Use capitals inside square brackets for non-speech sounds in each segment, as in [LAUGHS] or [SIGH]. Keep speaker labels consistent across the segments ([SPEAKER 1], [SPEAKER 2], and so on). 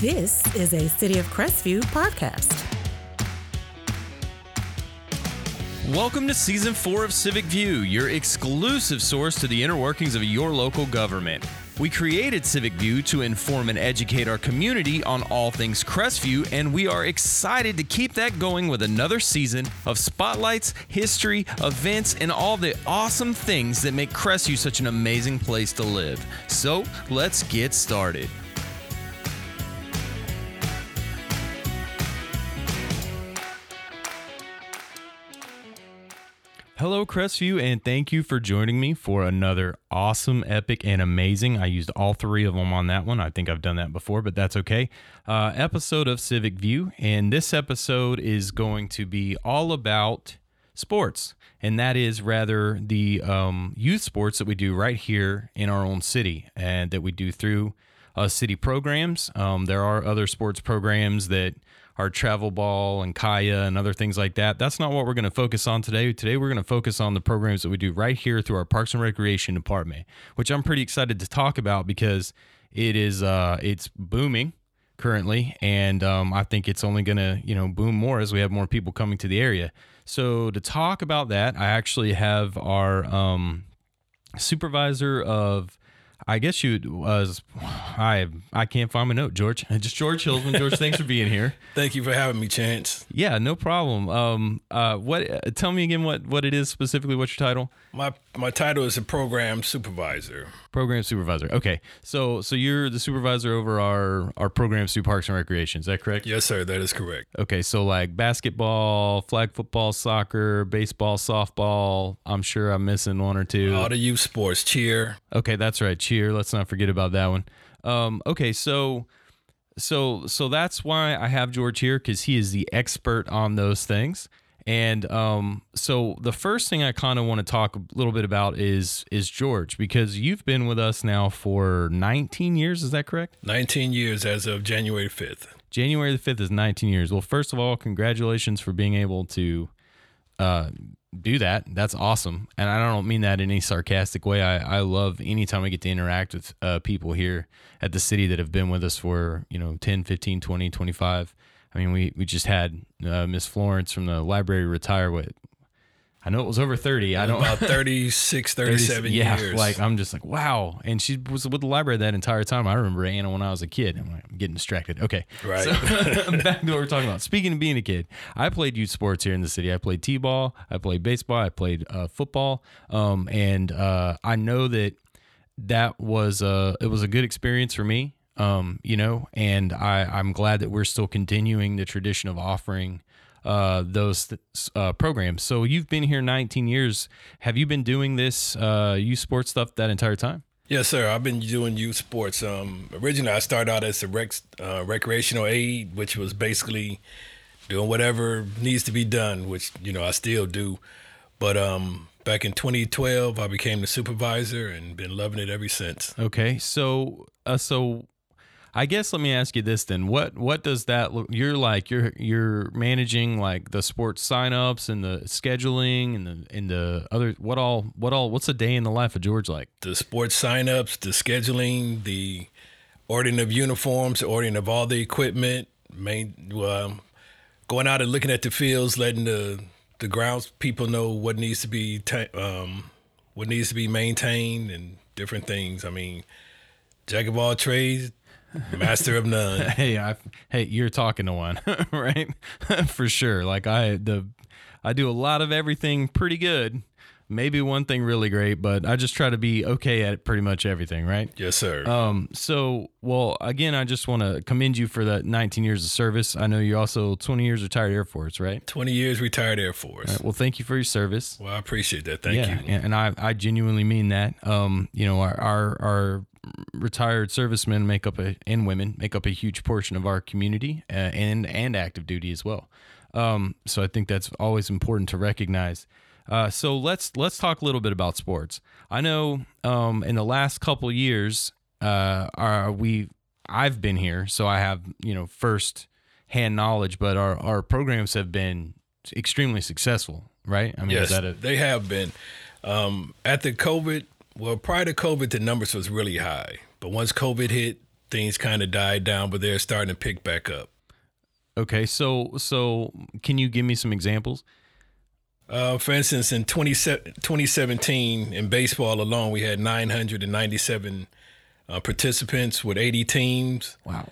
[SPEAKER 1] This is a City of Crestview podcast.
[SPEAKER 2] Welcome to season four of Civic View, your exclusive source to the inner workings of your local government. We created Civic View to inform and educate our community on all things Crestview, and we are excited to keep that going with another season of spotlights, history, events, and all the awesome things that make Crestview such an amazing place to live. So let's get started. Hello, Crestview, and thank you for joining me for another awesome, epic, and amazing. I used all three of them on that one. I think I've done that before, but that's okay. Uh, episode of Civic View, and this episode is going to be all about sports, and that is rather the um, youth sports that we do right here in our own city, and that we do through uh, city programs. Um, there are other sports programs that our travel ball and kaya and other things like that. That's not what we're going to focus on today. Today we're going to focus on the programs that we do right here through our Parks and Recreation department, which I'm pretty excited to talk about because it is uh, it's booming currently, and um, I think it's only going to you know boom more as we have more people coming to the area. So to talk about that, I actually have our um, supervisor of I guess you was I I can't find my note, George. [LAUGHS] Just George Hillsman. George, thanks for being here. [LAUGHS]
[SPEAKER 3] Thank you for having me, Chance.
[SPEAKER 2] Yeah, no problem. Um, uh, what? Uh, tell me again what what it is specifically. What's your title?
[SPEAKER 3] My my title is a program supervisor.
[SPEAKER 2] Program supervisor. Okay, so so you're the supervisor over our our programs through Parks and Recreation. Is that correct?
[SPEAKER 3] Yes, sir. That is correct.
[SPEAKER 2] Okay, so like basketball, flag football, soccer, baseball, softball. I'm sure I'm missing one or two.
[SPEAKER 3] All the youth sports, cheer.
[SPEAKER 2] Okay, that's right, cheer. Let's not forget about that one. Um, okay, so so so that's why I have George here because he is the expert on those things. And um, so the first thing I kind of want to talk a little bit about is is George because you've been with us now for 19 years. Is that correct?
[SPEAKER 3] 19 years as of January 5th.
[SPEAKER 2] January the 5th is 19 years. Well, first of all, congratulations for being able to uh, do that. That's awesome. And I don't mean that in any sarcastic way. I, I love anytime I get to interact with uh, people here at the city that have been with us for, you know, 10, 15, 20, 25. I mean, we, we just had uh, Miss Florence from the library retire with, I know it was over 30. I don't
[SPEAKER 3] about [LAUGHS] 36, 37 30, yeah,
[SPEAKER 2] years. Like I'm just like, wow. And she was with the library that entire time. I remember Anna when I was a kid. I'm like, I'm getting distracted. Okay.
[SPEAKER 3] Right.
[SPEAKER 2] So [LAUGHS] [LAUGHS] back to what we're talking about. Speaking of being a kid, I played youth sports here in the city. I played T-ball, I played baseball, I played uh, football. Um, and uh, I know that that was a, it was a good experience for me. Um, you know, and I, I'm glad that we're still continuing the tradition of offering uh, those uh, programs. So you've been here 19 years. Have you been doing this uh, youth sports stuff that entire time?
[SPEAKER 3] Yes, sir. I've been doing youth sports. Um, originally, I started out as a rec- uh, recreational aide, which was basically doing whatever needs to be done, which you know I still do. But um, back in 2012, I became the supervisor and been loving it ever since.
[SPEAKER 2] Okay, so uh, so I guess let me ask you this then. What what does that look you're like you're you're managing like the sports signups and the scheduling and the and the other what all what all what's a day in the life of George like?
[SPEAKER 3] The sports signups, the scheduling, the ordering of uniforms, ordering of all the equipment, main going out and looking at the fields, letting the the grounds people know what needs to be ta- um, what needs to be maintained and different things. I mean, jack of all trades, Master of none. [LAUGHS]
[SPEAKER 2] hey, I, hey, you're talking to one, [LAUGHS] right? [LAUGHS] For sure. Like I the I do a lot of everything pretty good. Maybe one thing really great, but I just try to be okay at pretty much everything, right?
[SPEAKER 3] Yes, sir.
[SPEAKER 2] Um, so well, again, I just want to commend you for that 19 years of service. I know you're also 20 years retired Air Force, right?
[SPEAKER 3] 20 years retired Air Force.
[SPEAKER 2] Right, well, thank you for your service.
[SPEAKER 3] Well, I appreciate that. Thank
[SPEAKER 2] yeah,
[SPEAKER 3] you.
[SPEAKER 2] And I, I genuinely mean that. Um, you know, our, our, our retired servicemen make up a and women make up a huge portion of our community uh, and and active duty as well. Um, so I think that's always important to recognize. Uh, so let's let's talk a little bit about sports. I know um, in the last couple years, uh, our, we I've been here, so I have you know first hand knowledge. But our our programs have been extremely successful, right?
[SPEAKER 3] I mean, yes, a- they have been. Um, at the COVID well, prior to COVID, the numbers was really high, but once COVID hit, things kind of died down, but they're starting to pick back up.
[SPEAKER 2] Okay, so so can you give me some examples?
[SPEAKER 3] Uh, for instance, in 20, 2017, in baseball alone, we had 997 uh, participants with 80 teams.
[SPEAKER 2] Wow.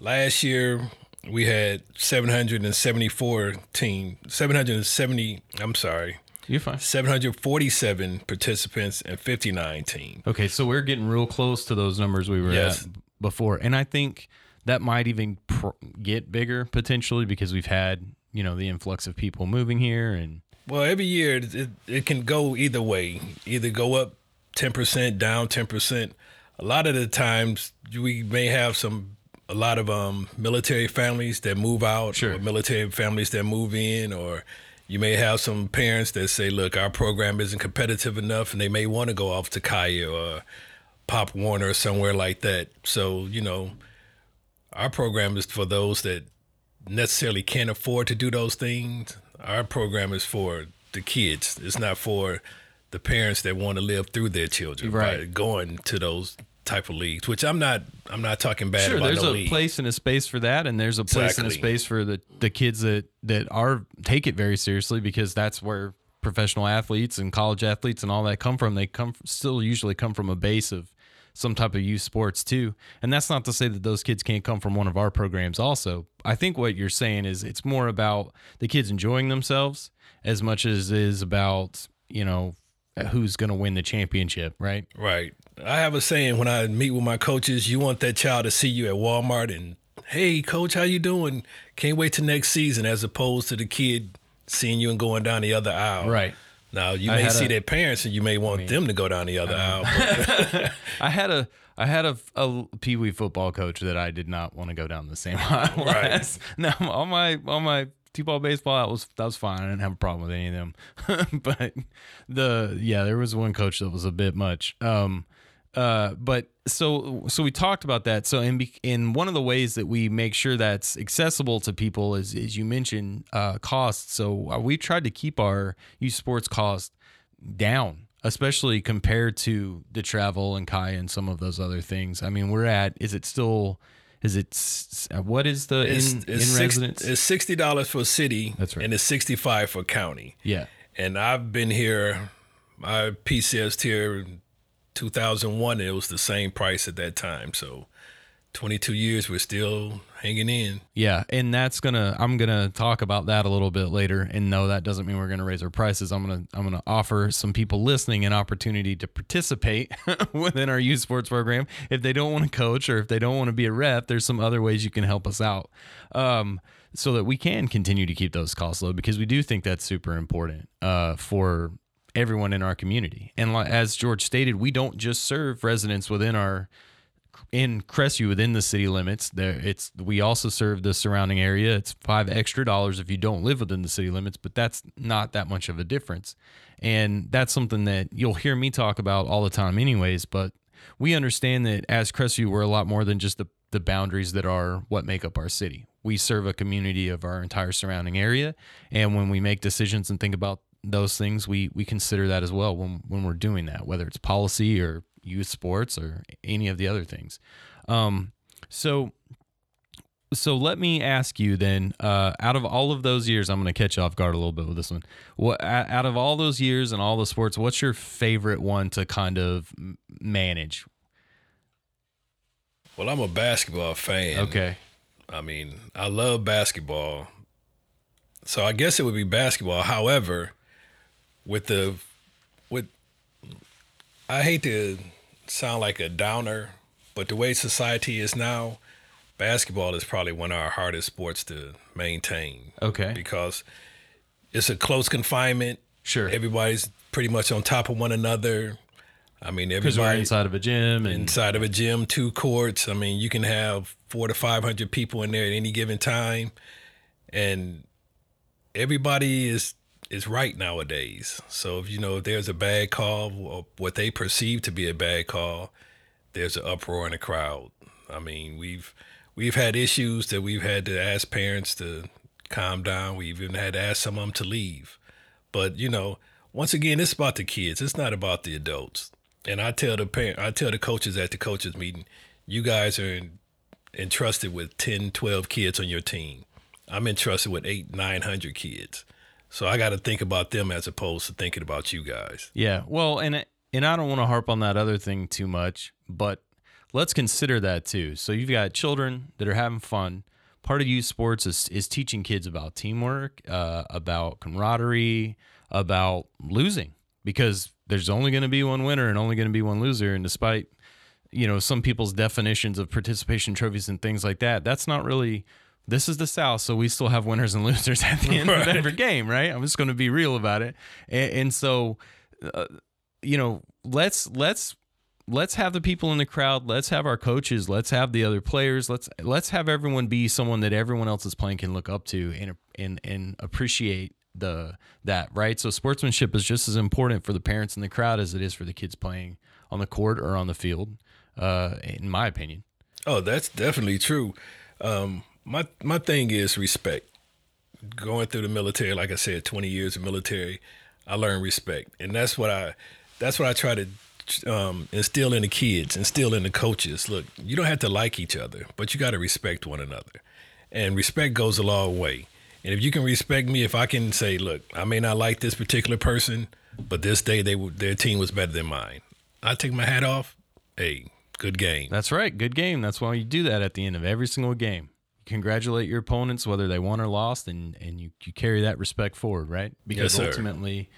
[SPEAKER 3] Last year, we had 774 team, 770. I'm sorry,
[SPEAKER 2] You're fine.
[SPEAKER 3] 747 participants and 59 teams.
[SPEAKER 2] Okay, so we're getting real close to those numbers we were
[SPEAKER 3] Yes.
[SPEAKER 2] at before, and I think that might even pr- get bigger potentially because we've had you know the influx of people moving here, and
[SPEAKER 3] Well, every year it, it, can go either way. Either go up 10%, down 10%. A lot of the times we may have some a lot of um, military families that move out
[SPEAKER 2] Sure.
[SPEAKER 3] or military families that move in or you may have some parents that say, "Look, our program isn't competitive enough," and they may want to go off to Kaya or Pop Warner or somewhere like that. So, you know, our program is for those that necessarily can't afford to do those things. Our program is for the kids. It's not for the parents that want to live through their children by
[SPEAKER 2] Right.
[SPEAKER 3] going to those type of leagues. Which I'm not. I'm not talking bad
[SPEAKER 2] sure, there's
[SPEAKER 3] no
[SPEAKER 2] a
[SPEAKER 3] league.
[SPEAKER 2] place and a space for that, and there's a place and a space for the the kids that that are take it very seriously because that's where professional athletes and college athletes and all that come from. They come still usually come from a base of some type of youth sports too. And that's not to say that those kids can't come from one of our programs also. I think what you're saying is it's more about the kids enjoying themselves as much as it is about, you know, who's going to win the championship, right?
[SPEAKER 3] Right. I have a saying when I meet with my coaches, you want that child to see you at Walmart and, hey, coach, how you doing? Can't wait till next season, as opposed to the kid seeing you and going down the other aisle.
[SPEAKER 2] Right.
[SPEAKER 3] Now you
[SPEAKER 2] I
[SPEAKER 3] may see
[SPEAKER 2] a-
[SPEAKER 3] their parents and you may want them to go down the other aisle. [LAUGHS]
[SPEAKER 2] I had a I had a, a pee wee football coach that I did not want to go down the same [LAUGHS] aisle
[SPEAKER 3] Right.
[SPEAKER 2] as. Now on my on my t ball baseball that was that was fine. I didn't have a problem with any of them. [LAUGHS] but the yeah, there was one coach that was a bit much. Um uh but so so we talked about that. So in in one of the ways that we make sure that's accessible to people is is you mentioned uh costs. So uh, we tried to keep our youth sports cost down, especially compared to the travel and Kai and some of those other things. I mean, we're at is it still is it uh, what is the
[SPEAKER 3] it's,
[SPEAKER 2] in,
[SPEAKER 3] it's,
[SPEAKER 2] in
[SPEAKER 3] six-
[SPEAKER 2] residence?
[SPEAKER 3] it's sixty dollars for city.
[SPEAKER 2] That's right.
[SPEAKER 3] And it's sixty five for county.
[SPEAKER 2] yeah.
[SPEAKER 3] And I've been here. My PCS here in 2001. It was the same price at that time. So 22 years, we're still hanging in.
[SPEAKER 2] Yeah, and that's gonna I'm gonna talk about that a little bit later. And no, that doesn't mean we're gonna raise our prices. I'm gonna I'm gonna offer some people listening an opportunity to participate [LAUGHS] within our youth sports program. If they don't want to coach or if they don't want to be a rep, there's some other ways you can help us out. Um, so that we can continue to keep those costs low because we do think that's super important uh, for everyone in our community. And as George stated, we don't just serve residents within our in Crestview within the city limits. There, it's we also serve the surrounding area. It's five extra dollars if you don't live within the city limits, but that's not that much of a difference. And that's something that you'll hear me talk about all the time, anyways. But we understand that as Crestview, we're a lot more than just the the boundaries that are what make up our city. We serve a community of our entire surrounding area, and when we make decisions and think about those things, we we consider that as well when when we're doing that, whether it's policy or youth sports or any of the other things. Um, so so let me ask you then uh, out of all of those years i'm going to catch you off guard a little bit with this one what out of all those years and all the sports what's your favorite one to kind of manage
[SPEAKER 3] Well, I'm a basketball fan.
[SPEAKER 2] okay
[SPEAKER 3] I mean, I love basketball. So I guess it would be basketball. However, with the with I hate to sound like a downer, but the way society is now, basketball is probably one of our hardest sports to maintain
[SPEAKER 2] okay
[SPEAKER 3] because it's a close confinement.
[SPEAKER 2] Sure.
[SPEAKER 3] Everybody's pretty much on top of one another. I mean, everybody
[SPEAKER 2] inside of a gym and
[SPEAKER 3] inside of a gym, two courts. I mean, you can have four to five hundred people in there at any given time, and everybody is is right nowadays. So if you know if there's a bad call or what they perceive to be a bad call, there's an uproar in the crowd. I mean, we've we've had issues that we've had to ask parents to calm down. We've even had to ask some of them to leave. But you know, once again, it's about the kids. It's not about the adults. And I tell the parent, I tell the coaches at the coaches meeting, you guys are in, entrusted with 10, 12 kids on your team. I'm entrusted with eight, 900 kids. So I got to think about them as opposed to thinking about you guys.
[SPEAKER 2] Yeah. Well, and and I don't want to harp on that other thing too much, but let's consider that too. So you've got children that are having fun. Part of youth sports is is teaching kids about teamwork, uh, about camaraderie, about losing because there's only going to be one winner and only going to be one loser. And despite you know some people's definitions of participation trophies and things like that, that's not really. This is the South, so we still have winners and losers [LAUGHS] at the end
[SPEAKER 3] Right.
[SPEAKER 2] of every game, right? I'm just going to be real about it, and, and so, uh, you know, let's let's let's have the people in the crowd let's have our coaches let's have the other players let's let's have everyone be someone that everyone else is playing can look up to and and and appreciate the that right so sportsmanship is just as important for the parents in the crowd as it is for the kids playing on the court or on the field uh in my opinion
[SPEAKER 3] Oh, that's definitely true. Um, my my thing is respect. Going through the military, like I said, twenty years of military, I learned respect, and that's what I that's what I try to um, instill in the kids, instill in the coaches. Look, you don't have to like each other, but you got to respect one another, and respect goes a long way. And if you can respect me, if I can say, look, I may not like this particular person, but this day they their team was better than mine. I take my hat off. Hey, good game.
[SPEAKER 2] that's right good game that's why you do that at the end of every single game congratulate your opponents whether they won or lost and and you, you carry that respect forward right because
[SPEAKER 3] sir.
[SPEAKER 2] ultimately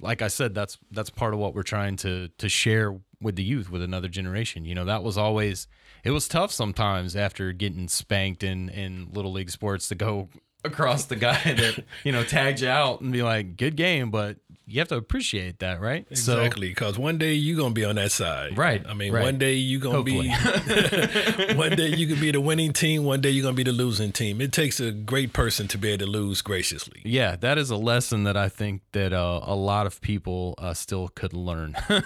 [SPEAKER 2] like i said that's that's part of what we're trying to to share with the youth with another generation you know that was always it was tough sometimes after getting spanked in in little league sports to go [LAUGHS] across the guy that you know tagged you out and be like good game but you have to appreciate that right
[SPEAKER 3] Exactly, because one day you're gonna be on that side.
[SPEAKER 2] Right,
[SPEAKER 3] I mean,
[SPEAKER 2] right.
[SPEAKER 3] one day you're gonna be. [LAUGHS] one day you could be the winning team. One day you're gonna be the losing team. It takes a great person to be able to lose graciously.
[SPEAKER 2] Yeah, that is a lesson that I think that uh, a lot of people uh, still could learn. [LAUGHS]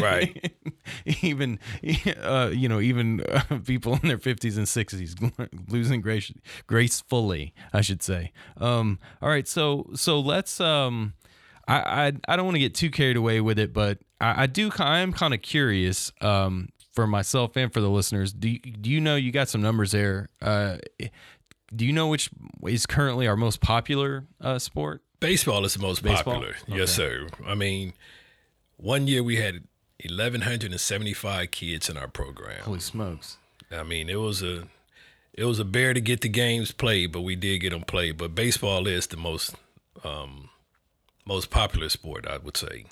[SPEAKER 3] Right.
[SPEAKER 2] even, uh, you know, even uh, people in their fifties and sixties [LAUGHS] losing grace gracefully, I should say. Um, all right, so so let's. Um, I I, I don't want to get too carried away with it, but I, I do. I am kind of curious. Um, for myself and for the listeners, do you, do you know you got some numbers there? Uh, do you know which is currently our most popular uh, sport?
[SPEAKER 3] Baseball is the most
[SPEAKER 2] Baseball?
[SPEAKER 3] popular. Yes, sir. I mean, one year we had 1,175 kids in our program.
[SPEAKER 2] Holy smokes!
[SPEAKER 3] I mean, it was a it was a bear to get the games played, but we did get them played. But baseball is the most um, most popular sport, I would say.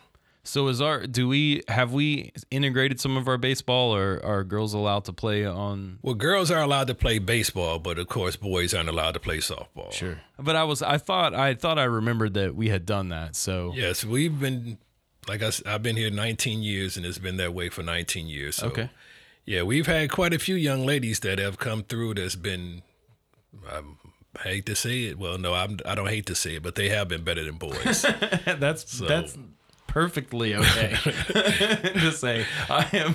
[SPEAKER 2] So is our do we have we integrated some of our baseball or are girls allowed to play on
[SPEAKER 3] Well, girls are allowed to play baseball, but of course, boys aren't allowed to play softball.
[SPEAKER 2] Sure. But I was I thought I thought I remembered that we had done that. So
[SPEAKER 3] Yes, we've been like I, have been here 19 years, and it's been that way for 19 years. So,
[SPEAKER 2] Okay.
[SPEAKER 3] Yeah, we've had quite a few young ladies that have come through. That's been, um, I hate to say it. Well, no, I'm, I don't hate to say it, but they have been better than boys. [LAUGHS]
[SPEAKER 2] that's that's perfectly okay [LAUGHS] to say i am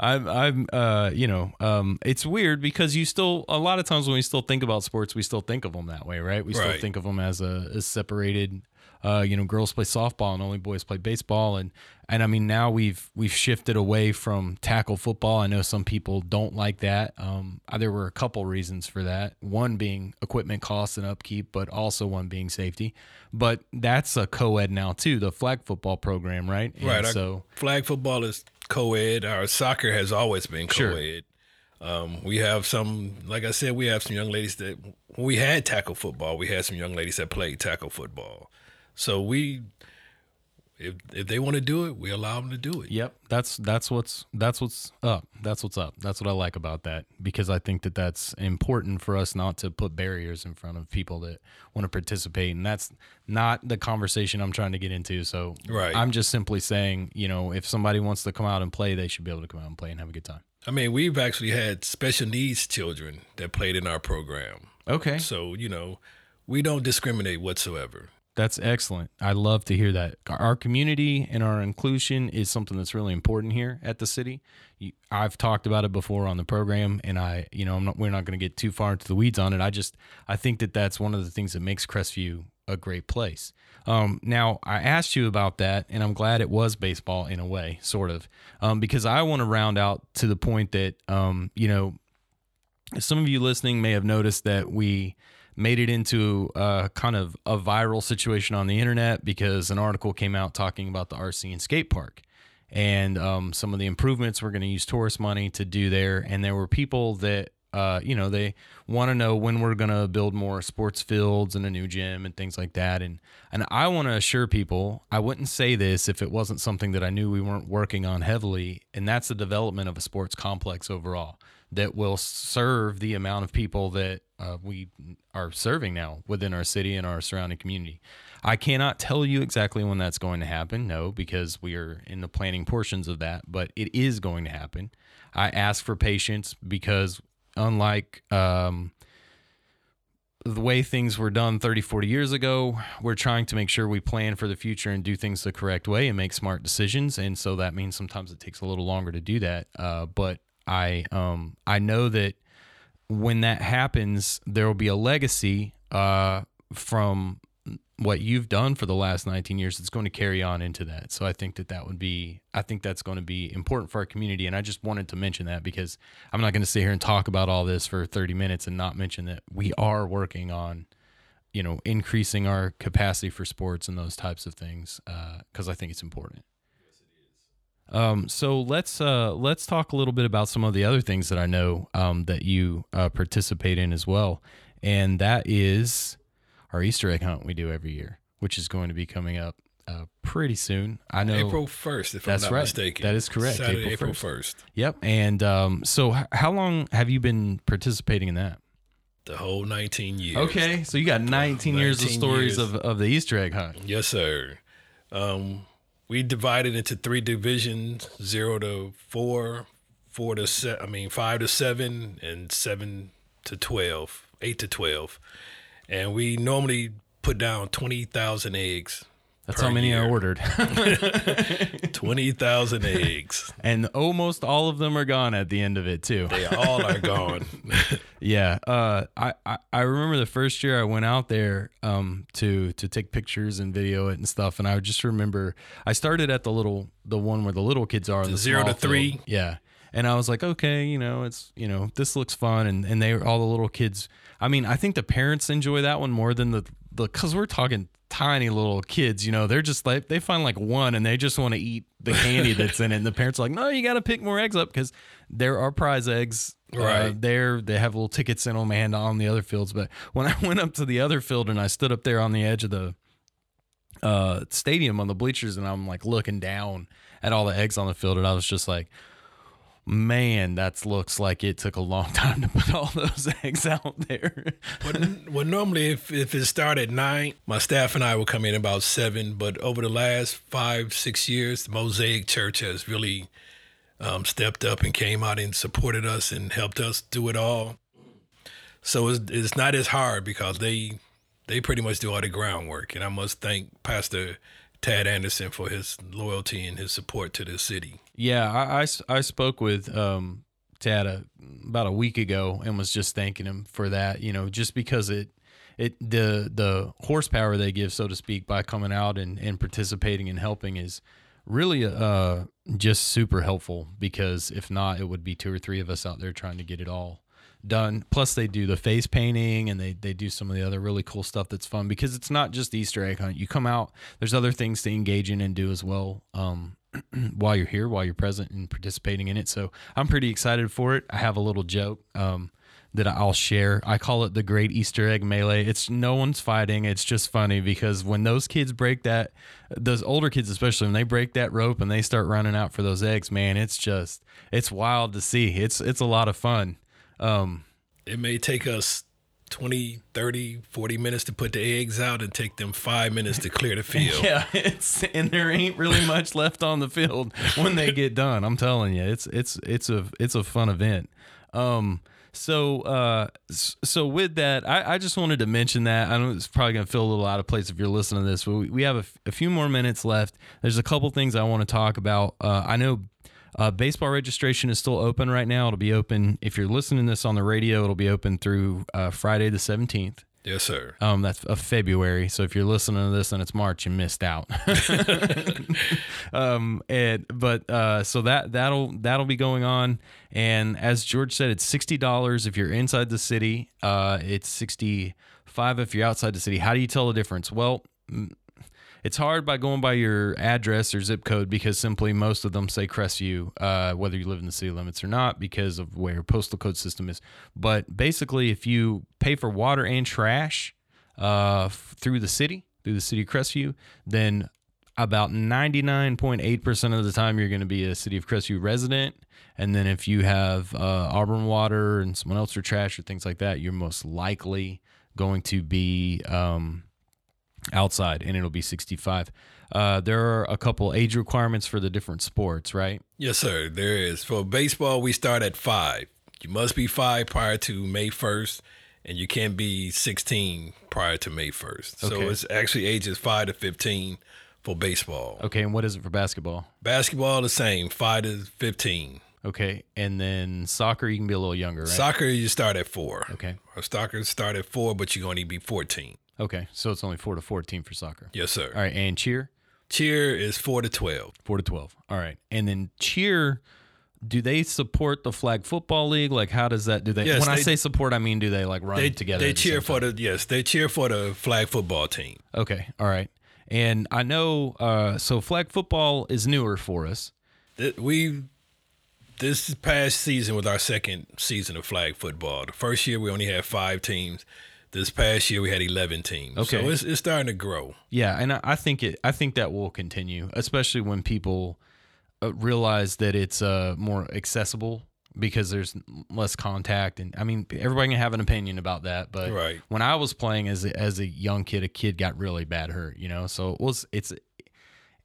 [SPEAKER 2] i'm i'm uh you know um it's weird because you still a lot of times when we still think about sports we still think of them that way right we still
[SPEAKER 3] Right.
[SPEAKER 2] think of them as a as separated uh you know girls play softball and only boys play baseball and and i mean now we've we've shifted away from tackle football i know some people don't like that um there were a couple reasons for that one being equipment costs and upkeep but also one being safety but that's a co-ed now too the flag football program right And
[SPEAKER 3] right.
[SPEAKER 2] So
[SPEAKER 3] flag football is co-ed. Our soccer has always been
[SPEAKER 2] Sure.
[SPEAKER 3] co-ed. Um, we have some, like I said, we have some young ladies that when we had tackle football. We had some young ladies that played tackle football. So we, if if they want to do it, we allow them to do it.
[SPEAKER 2] Yep, that's that's what's that's what's up. That's what's up. That's what I like about that because I think that that's important for us not to put barriers in front of people that want to participate, and that's not the conversation I'm trying to get into. So,
[SPEAKER 3] Right.
[SPEAKER 2] I'm just simply saying, you know, if somebody wants to come out and play, they should be able to come out and play and have a good time.
[SPEAKER 3] I mean, we've actually had special needs children that played in our program.
[SPEAKER 2] Okay,
[SPEAKER 3] So you know, we don't discriminate whatsoever.
[SPEAKER 2] That's excellent. I love to hear that. Our community and our inclusion is something that's really important here at the city. I've talked about it before on the program, and I, you know, not, we're not going to get too far into the weeds on it. I just, I think that that's one of the things that makes Crestview a a great place. Um, now, I asked you about that, and I'm glad it was baseball in a way, sort of, um, because I want to round out to the point that, um, you know, some of you listening may have noticed that we made it into a kind of a viral situation on the internet because an article came out talking about the RC and skate park and um, some of the improvements we're going to use tourist money to do there. And there were people that uh, you know, they want to know when we're going to build more sports fields and a new gym and things like that. And and I want to assure people, I wouldn't say this if it wasn't something that I knew we weren't working on heavily, and that's the development of a sports complex overall that will serve the amount of people that uh, we are serving now within our city and our surrounding community. I cannot tell you exactly when that's going to happen, no, because we are in the planning portions of that, but it is going to happen. I ask for patience because unlike um, the way things were done 30, 40 years ago, we're trying to make sure we plan for the future and do things the correct way and make smart decisions. And so that means sometimes it takes a little longer to do that. Uh, but I um, I know that when that happens, there will be a legacy uh, from what you've done for the last 19 years it's going to carry on into that. So i think that that would be i think that's going to be important for our community. And i just wanted to mention that because i'm not going to sit here and talk about all this for 30 minutes and not mention that we are working on you know increasing our capacity for sports and those types of things because uh, i think it's important um, so let's uh, let's talk a little bit about some of the other things that I know um, that you uh, participate in as well, and that is our Easter egg hunt we do every year, which is going to be coming up uh, pretty soon. I know
[SPEAKER 3] April first, if that's I'm not
[SPEAKER 2] right.
[SPEAKER 3] mistaken.
[SPEAKER 2] That is correct.
[SPEAKER 3] Saturday, April first.
[SPEAKER 2] Yep. And um, so, h- how long have you been participating in that?
[SPEAKER 3] The whole 19 years.
[SPEAKER 2] Okay, so you got 19, 19 years of stories years. Of, of the Easter egg hunt.
[SPEAKER 3] Yes, sir. Um, we divided into three divisions: zero to four, four to seven. I mean, five to seven, and seven to twelve, eight to twelve and we normally put down twenty thousand eggs.
[SPEAKER 2] That's how many
[SPEAKER 3] year.
[SPEAKER 2] I ordered. [LAUGHS]
[SPEAKER 3] twenty thousand eggs,
[SPEAKER 2] and almost all of them are gone at the end of it too.
[SPEAKER 3] They all are [LAUGHS] gone.
[SPEAKER 2] yeah, uh, I, I, I remember the first year I went out there um, to to take pictures and video it and stuff, and I just remember I started at the little the one where the little kids are, the, the
[SPEAKER 3] zero to three.
[SPEAKER 2] Field. Yeah, and I was like, okay, you know, it's you know, this looks fun, and and they all the little kids. I mean, I think the parents enjoy that one more than the the because we're talking tiny little kids. You know, they're just like they find like one and they just want to eat the candy [LAUGHS] that's in it. And the parents are like, no, you got to pick more eggs up because there are prize eggs. Uh, right uh, there, they have little tickets in them and on the other fields. But when I [LAUGHS] went up to the other field and I stood up there on the edge of the uh, stadium on the bleachers and I'm like looking down at all the eggs on the field and I was just like man, that looks like it took a long [LAUGHS] time to put all those [LAUGHS] eggs out there.
[SPEAKER 3] well, well, normally if, if it started at nine, my staff and I would come in about seven. But over the last five, six years, the Mosaic Church has really um, stepped up and came out and supported us and helped us do it all. So it's, it's not as hard because they they pretty much do all the groundwork. And I must thank Pastor Tad Anderson for his loyalty and his support to the city.
[SPEAKER 2] Yeah, I, I, I spoke with um, Tad a, about a week ago and was just thanking him for that. You know, just because it it the the horsepower they give, so to speak, by coming out and, and participating and helping is really uh just super helpful because if not, it would be two or three of us out there trying to get it all done. Plus, they do the face painting and they they do some of the other really cool stuff that's fun because it's not just Easter egg hunt. You come out, there's other things to engage in and do as well. Um, [CLEARS THROAT] while you're here, while you're present and participating in it. So I'm pretty excited for it. I have a little joke um, that I'll share. I call it the Great Easter Egg Melee. It's no one's fighting. It's just funny because when those kids break that, those older kids especially, when they break that rope and they start running out for those eggs, man, it's just it's wild to see. It's it's a lot of fun. Um,
[SPEAKER 3] it may take us 20, 30, 40 minutes to put the eggs out and take them five minutes to clear the field. [LAUGHS]
[SPEAKER 2] yeah, it's and there ain't really [LAUGHS] much left on the field when they get done. I'm telling you, it's it's it's a it's a fun event. Um, so uh, so with that, I, I just wanted to mention that. I know it's probably gonna feel a little out of place if you're listening to this, but we, we have a, f- a few more minutes left. There's a couple things I want to talk about. Uh, I know uh, baseball registration is still open right now. It'll be open if you're listening to this on the radio. It'll be open through uh, Friday the 17th.
[SPEAKER 3] Yes, sir.
[SPEAKER 2] Um, that's of February. So if you're listening to this and it's March, you missed out. [LAUGHS] um, and but uh, so that that'll that'll be going on. And as George said, it's sixty dollars if you're inside the city. Uh, it's sixty five if you're outside the city. How do you tell the difference? Well. It's hard by going by your address or zip code because simply most of them say Crestview, uh, whether you live in the city limits or not, because of where your postal code system is. But basically, if you pay for water and trash uh, through the city, through the city of Crestview, then about 99.8% of the time you're going to be a city of Crestview resident. And then if you have uh, Auburn water and someone else for trash or things like that, you're most likely going to be um, outside and it'll be 65. Uh, there are a couple age requirements for the different sports, right?
[SPEAKER 3] Yes, sir. There is. For baseball, we start at five. You must be five prior to May 1st, and you can't be 16 prior to May 1st. So it's actually ages five to 15 for baseball.
[SPEAKER 2] Okay. And what is it for basketball?
[SPEAKER 3] Basketball, the same, five to 15.
[SPEAKER 2] Okay. And then soccer, you can be a little younger, right?
[SPEAKER 3] Soccer, you start at four.
[SPEAKER 2] Okay.
[SPEAKER 3] Or soccer start at four, but you're going to be 14.
[SPEAKER 2] Okay. So it's only 4 to 14 for soccer.
[SPEAKER 3] Yes, sir.
[SPEAKER 2] All right. And cheer?
[SPEAKER 3] Cheer is four to 12.
[SPEAKER 2] Four to twelve. All right, and then cheer. Do they support the flag football league? Like, how does that? Do they?
[SPEAKER 3] Yes,
[SPEAKER 2] when I say support, I mean do they like run
[SPEAKER 3] They,
[SPEAKER 2] together?
[SPEAKER 3] they
[SPEAKER 2] at the
[SPEAKER 3] cheer for
[SPEAKER 2] time?
[SPEAKER 3] the, yes, they cheer for the flag football team.
[SPEAKER 2] Okay, all right. And I know, uh, so flag football is newer for us.
[SPEAKER 3] We this past season was our second season of flag football. The first year we only had five teams. This past year we had eleven teams.
[SPEAKER 2] Okay.
[SPEAKER 3] so it's it's starting to grow.
[SPEAKER 2] Yeah, and I, I think it. I think that will continue, especially when people uh, realize that it's uh, more accessible because there's less contact. And I mean, everybody can have an opinion about that, but
[SPEAKER 3] Right.
[SPEAKER 2] when I was playing as a, as a young kid, a kid got really bad hurt. You know, so it was it's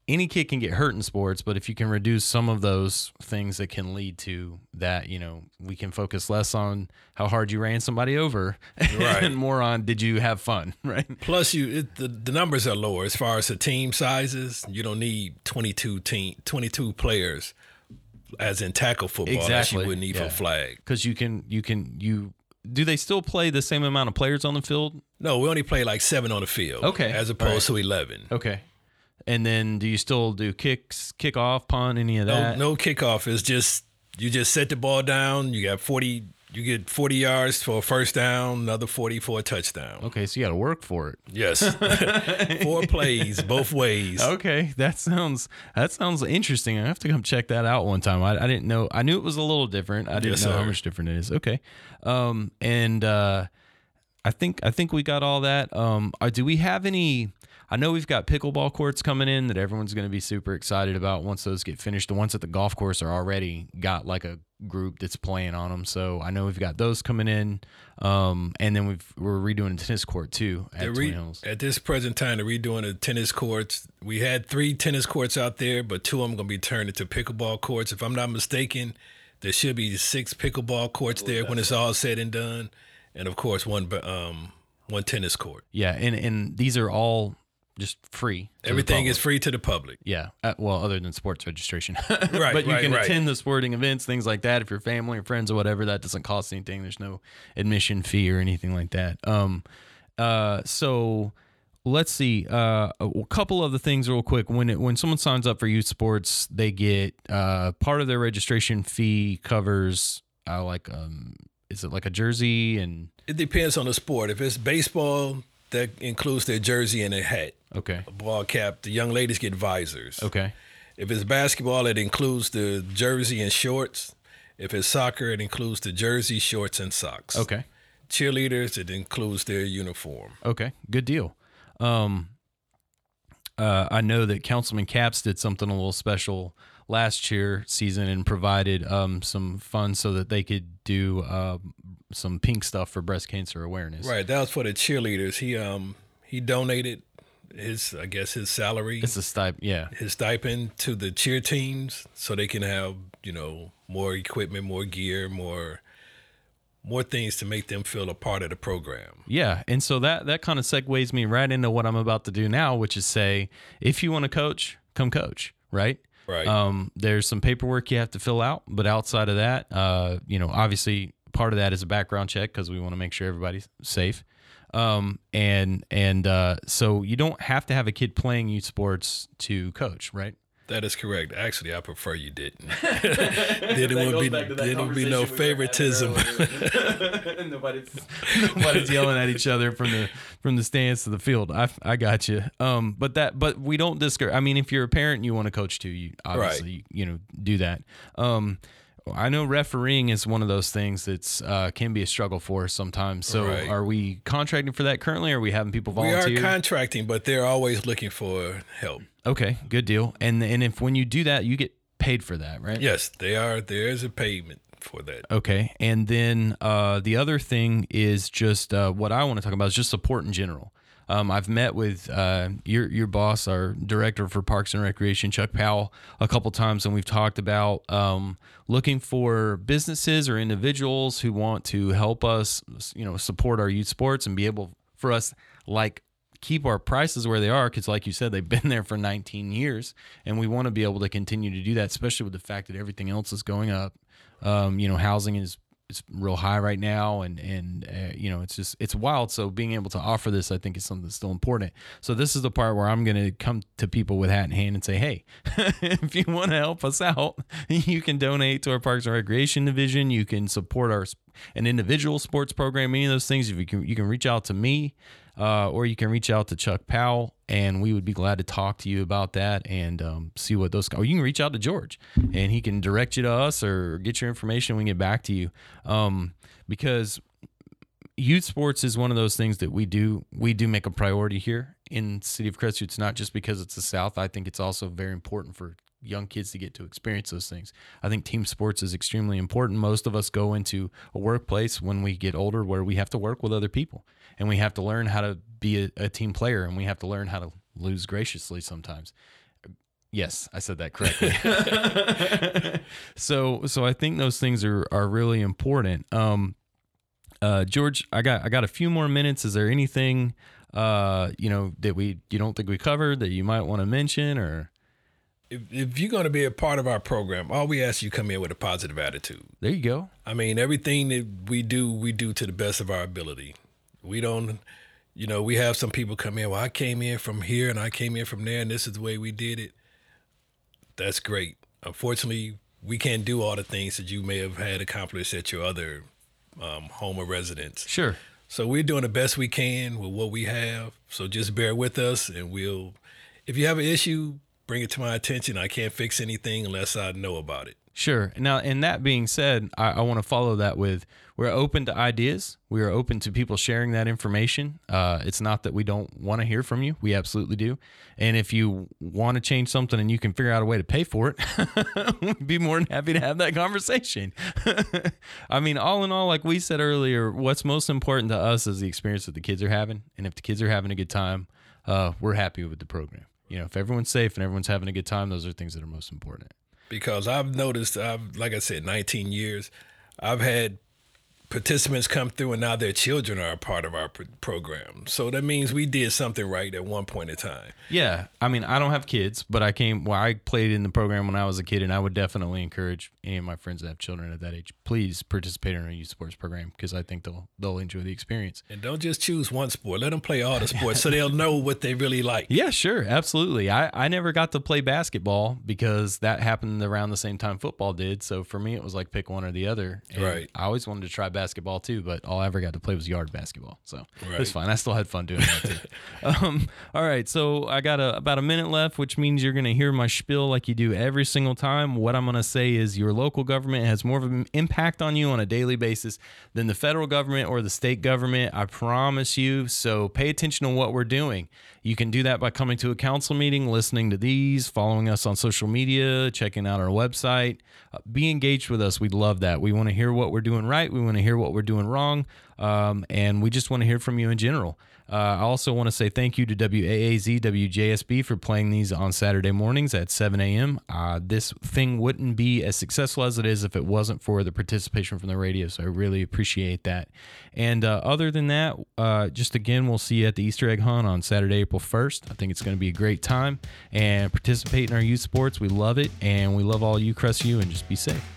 [SPEAKER 2] any kid can get hurt in sports, but if you can reduce some of those things that can lead to that, you know, we can focus less on how hard you ran somebody over,
[SPEAKER 3] Right.
[SPEAKER 2] and more on did you have fun, [LAUGHS] right?
[SPEAKER 3] Plus, you it, the the numbers are lower as far as the team sizes. You don't need twenty two team twenty two players, as in tackle football,
[SPEAKER 2] Exactly,
[SPEAKER 3] you would need
[SPEAKER 2] yeah.
[SPEAKER 3] for flag.
[SPEAKER 2] because you can you can you do they still play the same amount of players on the field
[SPEAKER 3] No, we only play like seven on the field.
[SPEAKER 2] Okay.
[SPEAKER 3] as opposed to eleven.
[SPEAKER 2] okay and then do you still do kicks kickoff punt any of
[SPEAKER 3] No,
[SPEAKER 2] that
[SPEAKER 3] no kickoff. It's just you just set the ball down. You got forty. You get forty yards for a first down. Another forty for a touchdown.
[SPEAKER 2] okay so you got to work for it
[SPEAKER 3] Yes, [LAUGHS] four plays both ways.
[SPEAKER 2] okay that sounds that sounds interesting i have to come check that out one time i, I didn't know i knew it was a little different i didn't
[SPEAKER 3] Yes,
[SPEAKER 2] know how much different it is okay um and uh i think i think we got all that um uh, do we have any I know we've got pickleball courts coming in that everyone's going to be super excited about once those get finished. The ones at the golf course are already got like a group that's playing on them, so I know we've got those coming in. Um, and then we've we're redoing a tennis court too at
[SPEAKER 3] They're
[SPEAKER 2] Twin Hills.
[SPEAKER 3] at this present time, they're redoing the tennis courts. We had three tennis courts out there, but two of them going to be turned into pickleball courts. If I'm not mistaken, there should be six pickleball courts there when it's all said and done, and of course one um one tennis court.
[SPEAKER 2] Yeah, and and these are all just free.
[SPEAKER 3] Everything is free to the public.
[SPEAKER 2] Yeah. Uh, well, other than sports registration. [LAUGHS]
[SPEAKER 3] Right,
[SPEAKER 2] but you
[SPEAKER 3] right,
[SPEAKER 2] can
[SPEAKER 3] right.
[SPEAKER 2] attend the sporting events, things like that. If you're family or friends or whatever, that doesn't cost anything. There's no admission fee or anything like that. Um, uh, so let's see. Uh, a couple of the things real quick. When it, when someone signs up for youth sports, they get uh, part of their registration fee covers uh, like um, is it like a jersey and
[SPEAKER 3] It depends on the sport. If it's baseball, that includes their jersey and a hat,
[SPEAKER 2] okay,
[SPEAKER 3] a ball cap. The young ladies get visors.
[SPEAKER 2] okay,
[SPEAKER 3] If it's basketball, it includes the jersey and shorts. If it's soccer, it includes the jersey, shorts, and socks.
[SPEAKER 2] okay.
[SPEAKER 3] Cheerleaders, it includes their uniform.
[SPEAKER 2] Okay, good deal. Um, uh, I know that Councilman Capps did something a little special last cheer season and provided um, some funds so that they could do uh, some pink stuff for breast cancer awareness.
[SPEAKER 3] Right, that was for the cheerleaders. He um he donated his I guess his salary,
[SPEAKER 2] It's a stipend. Yeah.
[SPEAKER 3] his stipend to the cheer teams so they can have you know more equipment, more gear, more more things to make them feel a part of the program.
[SPEAKER 2] Yeah, and so that that kind of segues me right into what I'm about to do now, which is say, if you want to coach, come coach, right?
[SPEAKER 3] Right.
[SPEAKER 2] Um, there's some paperwork you have to fill out, but outside of that, uh, you know, obviously part of that is a background check because we want to make sure everybody's safe. Um, and and uh, so you don't have to have a kid playing youth sports to coach, right?
[SPEAKER 3] That is correct. Actually, I prefer you didn't. then it would be then it would be no favoritism. [LAUGHS] [LAUGHS]
[SPEAKER 2] nobody's, [LAUGHS] nobody's yelling at each other from the from the stands to the field. I, I got you. Um, but that but we don't discourage. I mean, if you're a parent and you want to coach too, you obviously
[SPEAKER 3] Right.
[SPEAKER 2] you know do that. Um, I know refereeing is one of those things that's uh, can be a struggle for us sometimes. So,
[SPEAKER 3] Right.
[SPEAKER 2] are we contracting for that currently? Or are we having people volunteer?
[SPEAKER 3] We are contracting, but they're always looking for help.
[SPEAKER 2] okay, good deal. And and if when you do that, you get paid for that, right?
[SPEAKER 3] Yes, they are. There is a payment for that.
[SPEAKER 2] Okay. And then uh, the other thing is just uh, what I want to talk about is just support in general. Um, I've met with uh, your your boss, our director for Parks and Recreation, Chuck Powell, a couple times, and we've talked about um, looking for businesses or individuals who want to help us, you know, support our youth sports and be able for us like keep our prices where they are because like you said they've [LAUGHS] been there for 19 years and we want to be able to continue to do that especially with the fact that everything else is going up. Um, you know housing is is real high right now and and uh, you know it's just it's wild. So being able to offer this i think is something that's still important. So this is the part where i'm going to come to people with hat in hand and say hey [LAUGHS] if you want to help us out [LAUGHS] you can donate to our parks and recreation division. You can support our an individual sports program any of those things. If you can you can reach out to me uh, or you can reach out to Chuck Powell, and we would be glad to talk to you about that and um, see what those. Or you can reach out to George, and he can direct you to us or get your information. We can get back to you um, because youth sports is one of those things that we do we do make a priority here in city of Crestview. It's not just because it's the South. I think it's also very important for young kids to get to experience those things. I think team sports is extremely important. Most of us go into a workplace when we get older where we have to work with other people and we have to learn how to be a, a team player and we have to learn how to lose graciously sometimes. Yes, I said that correctly. [LAUGHS] so so I think those things are are really important. Um uh George, I got I got a few more minutes. Is there anything uh you know that we you don't think we covered that you might want to mention or
[SPEAKER 3] If, if you're going to be a part of our program, all we ask you come in with a positive attitude.
[SPEAKER 2] there you go.
[SPEAKER 3] I mean, everything that we do, we do to the best of our ability. We don't, you know, we have some people come in. Well, I came in from here and I came in from there, and this is the way we did it. That's great. Unfortunately, we can't do all the things that you may have had accomplished at your other um, home or residence.
[SPEAKER 2] Sure.
[SPEAKER 3] So we're doing the best we can with what we have. So just bear with us, and we'll. If you have an issue, bring it to my attention. I can't fix anything unless I know about it.
[SPEAKER 2] Sure. Now, and that being said, I, I want to follow that with we're open to ideas. We are open to people sharing that information. Uh, it's not that we don't want to hear from you. We absolutely do. And if you want to change something and you can figure out a way to pay for it, [LAUGHS] we'd be more than happy to have that conversation. [LAUGHS] I mean, all in all, like we said earlier, what's most important to us is the experience that the kids are having. And if the kids are having a good time, uh, we're happy with the program. You know, if everyone's safe and everyone's having a good time, those are things that are most important.
[SPEAKER 3] because I've noticed I've like I said 19 years I've had participants come through and now their children are a part of our pr- program so that means we did something right at one point in time
[SPEAKER 2] Yeah, I mean, I don't have kids, but I came. Well, I played in the program when I was a kid, and I would definitely encourage any of my friends that have children at that age, please participate in our youth sports program because I think they'll they'll enjoy the experience.
[SPEAKER 3] and don't just choose one sport let them play all the sports so they'll know what they really like
[SPEAKER 2] Yeah, sure, absolutely. I I never got to play basketball because that happened around the same time football did. So for me, it was like pick one or the other. And
[SPEAKER 3] Right.
[SPEAKER 2] I always wanted to try basketball too, but all I ever got to play was yard basketball. So it was fine. I still had fun doing that too. [LAUGHS] um, all right, so I got a, about a minute left, which means you're going to hear my spiel like you do every single time. What I'm going to say is your local government has more of an impact on you on a daily basis than the federal government or the state government. I promise you. So pay attention to what we're doing. You can do that by coming to a council meeting, listening to these, following us on social media, checking out our website. Uh, be engaged with us. We'd love that. We want to hear what we're doing right. We want to hear what we're doing wrong. Um, and we just want to hear from you in general. Uh, I also want to say thank you to WAAZ, WJSB for playing these on Saturday mornings at 7 a.m. Uh, this thing wouldn't be as successful as it is if it wasn't for the participation from the radio. So I really appreciate that. And uh, other than that, uh, just again, we'll see you at the Easter egg hunt on Saturday, April 1st. I think it's going to be a great time and participate in our youth sports. We love it. And we love all you, Crestview, and just be safe.